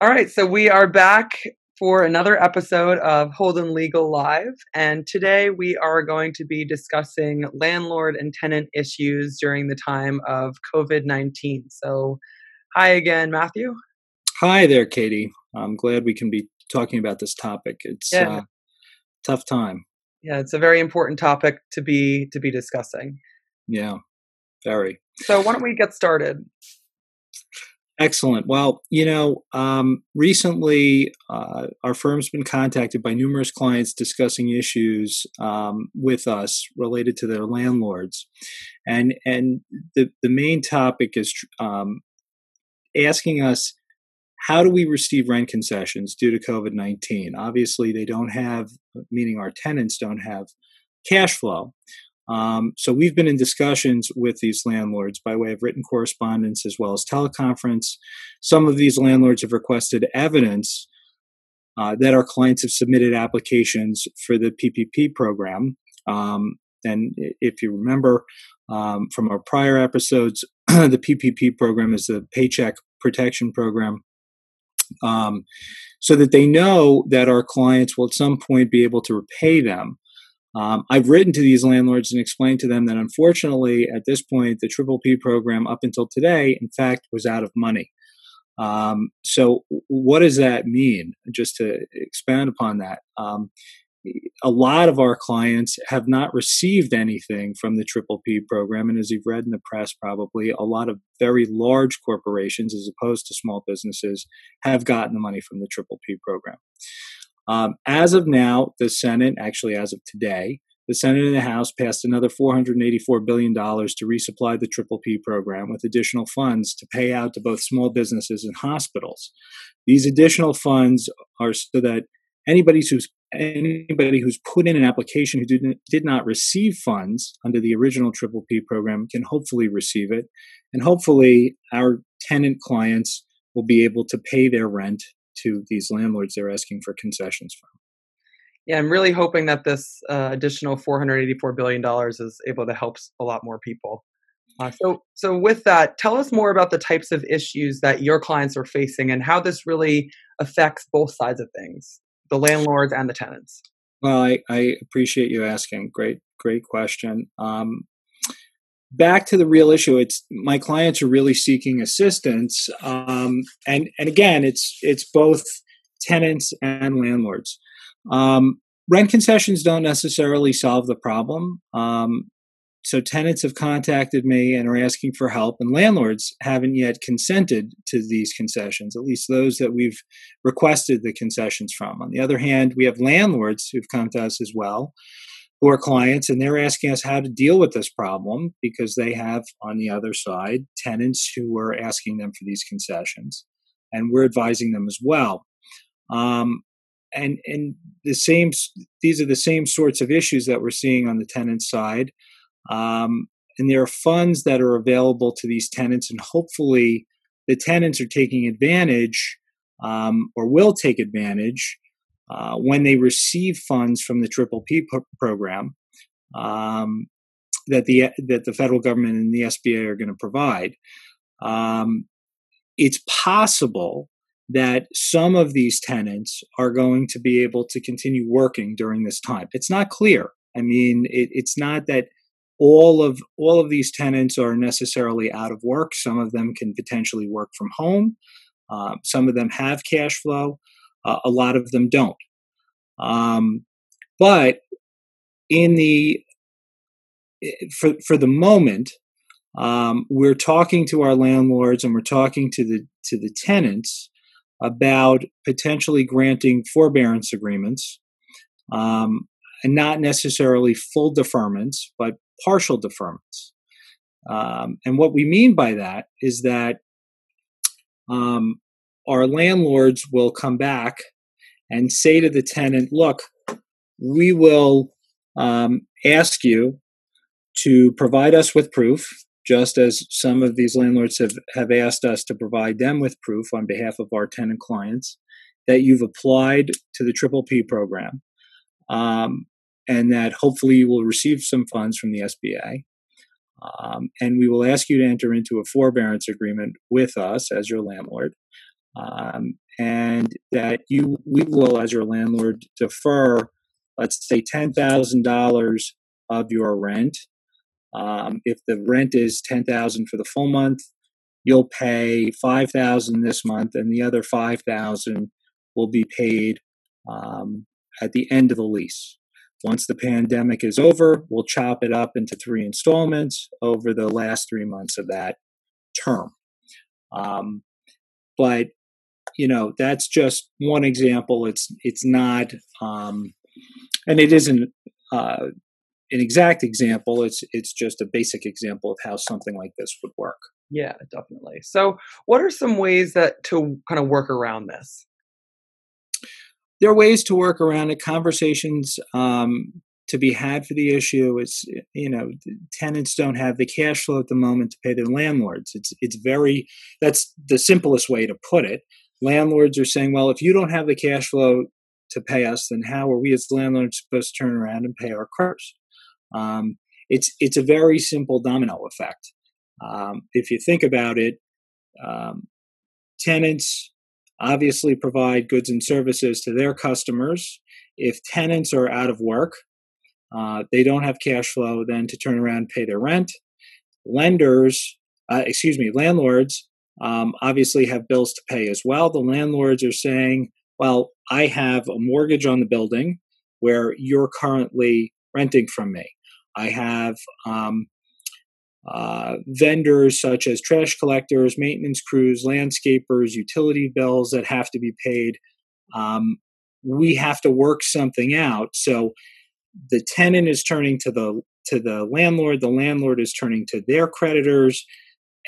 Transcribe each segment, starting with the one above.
All right, so we are back for another episode of Holden Legal Live, and today we are going to be discussing landlord and tenant issues during the time of COVID 19. So, hi again, Matthew. Hi there, Katie. I'm glad we can be talking about this topic. It's yeah. uh, tough time. Yeah, it's a very important topic to be to be discussing. Yeah, very. So, why don't we get started? Excellent. Well, you know, um, recently uh, our firm's been contacted by numerous clients discussing issues um, with us related to their landlords, and and the the main topic is um, asking us how do we receive rent concessions due to COVID nineteen. Obviously, they don't have, meaning our tenants don't have cash flow. Um, so we've been in discussions with these landlords by way of written correspondence as well as teleconference. Some of these landlords have requested evidence uh, that our clients have submitted applications for the PPP program. Um, and if you remember um, from our prior episodes, the PPP program is the Paycheck Protection Program. Um, so that they know that our clients will at some point be able to repay them. Um, I've written to these landlords and explained to them that unfortunately, at this point, the Triple P program up until today, in fact, was out of money. Um, so, what does that mean? Just to expand upon that, um, a lot of our clients have not received anything from the Triple P program. And as you've read in the press, probably a lot of very large corporations, as opposed to small businesses, have gotten the money from the Triple P program. Um, as of now, the Senate, actually as of today, the Senate and the House passed another $484 billion to resupply the Triple P program with additional funds to pay out to both small businesses and hospitals. These additional funds are so that anybody who's anybody who's put in an application who didn't did not receive funds under the original Triple P program can hopefully receive it, and hopefully our tenant clients will be able to pay their rent to these landlords they're asking for concessions from. Yeah, I'm really hoping that this uh, additional 484 billion dollars is able to help a lot more people. Uh, so, so with that, tell us more about the types of issues that your clients are facing and how this really affects both sides of things, the landlords and the tenants. Well, I, I appreciate you asking. Great, great question. Um, back to the real issue it's my clients are really seeking assistance um, and and again it's it's both tenants and landlords. Um, rent concessions don't necessarily solve the problem um, so tenants have contacted me and are asking for help and landlords haven't yet consented to these concessions at least those that we've requested the concessions from. On the other hand we have landlords who've come to us as well who are clients and they're asking us how to deal with this problem because they have on the other side tenants who are asking them for these concessions and we're advising them as well. Um, and and the same these are the same sorts of issues that we're seeing on the tenant side. Um, and there are funds that are available to these tenants and hopefully the tenants are taking advantage um, or will take advantage uh, when they receive funds from the Triple P program um, that the that the federal government and the SBA are going to provide. Um, it's possible that some of these tenants are going to be able to continue working during this time. It's not clear. I mean, it, it's not that all of all of these tenants are necessarily out of work. Some of them can potentially work from home. Uh, some of them have cash flow. Uh, a lot of them don't. Um, but in the for for the moment, um, we're talking to our landlords and we're talking to the to the tenants about potentially granting forbearance agreements, um, and not necessarily full deferments, but partial deferments. Um, and what we mean by that is that um, our landlords will come back and say to the tenant, look, we will um, ask you to provide us with proof, just as some of these landlords have, have asked us to provide them with proof on behalf of our tenant clients that you've applied to the Triple P program um, and that hopefully you will receive some funds from the SBA. Um, and we will ask you to enter into a forbearance agreement with us as your landlord um, and that you we will, as your landlord, defer, let's say, ten thousand dollars of your rent. Um, if the rent is ten thousand for the full month, you'll pay five thousand this month, and the other five thousand will be paid um, at the end of the lease. Once the pandemic is over, we'll chop it up into three installments over the last three months of that term. Um, but you know that's just one example. It's it's not, um, and it isn't uh, an exact example. It's it's just a basic example of how something like this would work. Yeah, definitely. So, what are some ways that to kind of work around this? there are ways to work around it. Conversations um, to be had for the issue. It's you know tenants don't have the cash flow at the moment to pay their landlords. It's it's very that's the simplest way to put it. Landlords are saying, well, if you don't have the cash flow to pay us, then how are we as landlords supposed to turn around and pay our creditors? Um, it's it's a very simple domino effect. Um, if you think about it, um, tenants obviously provide goods and services to their customers. If tenants are out of work, uh, they don't have cash flow then to turn around and pay their rent. Lenders, uh, excuse me, landlords um, obviously have bills to pay as well. The landlords are saying, well, I have a mortgage on the building where you're currently renting from me. I have um, uh, vendors such as trash collectors, maintenance crews, landscapers, utility bills that have to be paid. Um, we have to work something out. So the tenant is turning to the to the landlord. The landlord is turning to their creditors.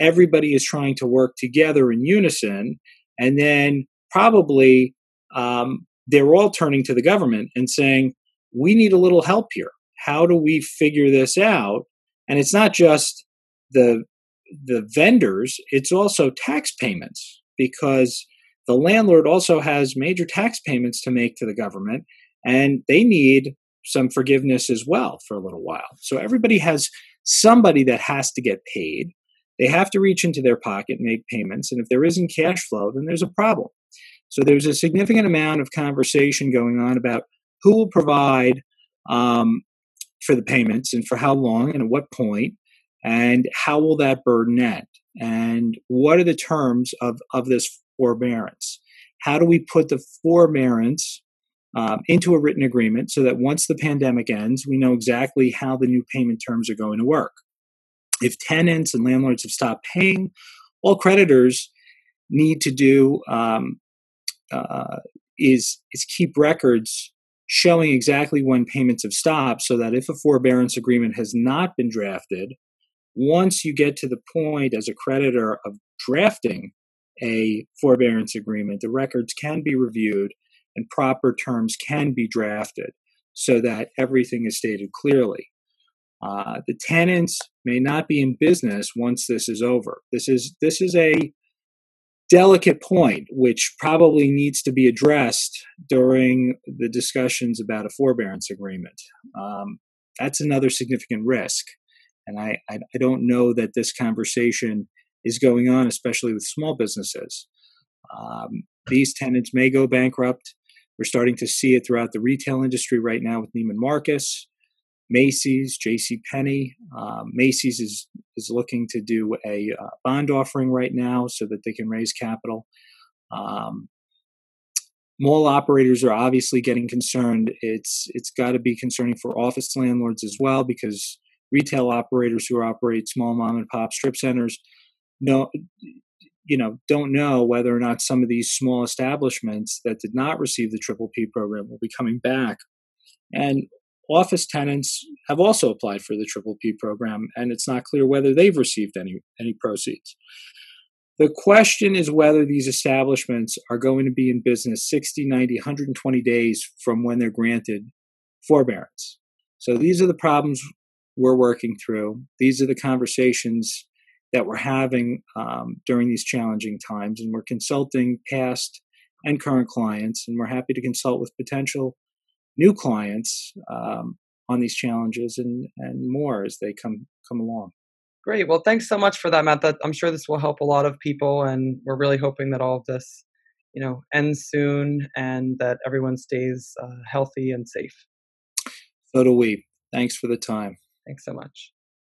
Everybody is trying to work together in unison, and then probably um, they're all turning to the government and saying, "We need a little help here. How do we figure this out?" And it's not just the the vendors, it's also tax payments because the landlord also has major tax payments to make to the government and they need some forgiveness as well for a little while. So everybody has somebody that has to get paid. They have to reach into their pocket and make payments. And if there isn't cash flow, then there's a problem. So there's a significant amount of conversation going on about who will provide um, for the payments and for how long and at what point and how will that burden end? And what are the terms of, of this forbearance? How do we put the forbearance um, into a written agreement so that once the pandemic ends, we know exactly how the new payment terms are going to work? If tenants and landlords have stopped paying, all creditors need to do um, uh, is is keep records showing exactly when payments have stopped, so that if a forbearance agreement has not been drafted, once you get to the point as a creditor of drafting a forbearance agreement, the records can be reviewed and proper terms can be drafted so that everything is stated clearly. Uh, the tenants may not be in business once this is over. This is this is a delicate point which probably needs to be addressed during the discussions about a forbearance agreement. Um, that's another significant risk. And I, I, I don't know that this conversation is going on, especially with small businesses. Um, these tenants may go bankrupt. We're starting to see it throughout the retail industry right now with Neiman Marcus, Macy's, J.C. Penney. Um, Macy's is is looking to do a uh, bond offering right now so that they can raise capital. Um, mall operators are obviously getting concerned. It's it's got to be concerning for office landlords as well because retail operators who operate small mom and pop strip centers know you know don't know whether or not some of these small establishments that did not receive the triple p program will be coming back and office tenants have also applied for the triple p program and it's not clear whether they've received any any proceeds the question is whether these establishments are going to be in business 60 90 120 days from when they're granted forbearance so these are the problems we're working through. These are the conversations that we're having um, during these challenging times, and we're consulting past and current clients, and we're happy to consult with potential new clients um, on these challenges and and more as they come come along. Great. Well, thanks so much for that, Matt. That I'm sure this will help a lot of people, and we're really hoping that all of this you know ends soon and that everyone stays uh, healthy and safe. So do we. Thanks for the time. Thanks so much.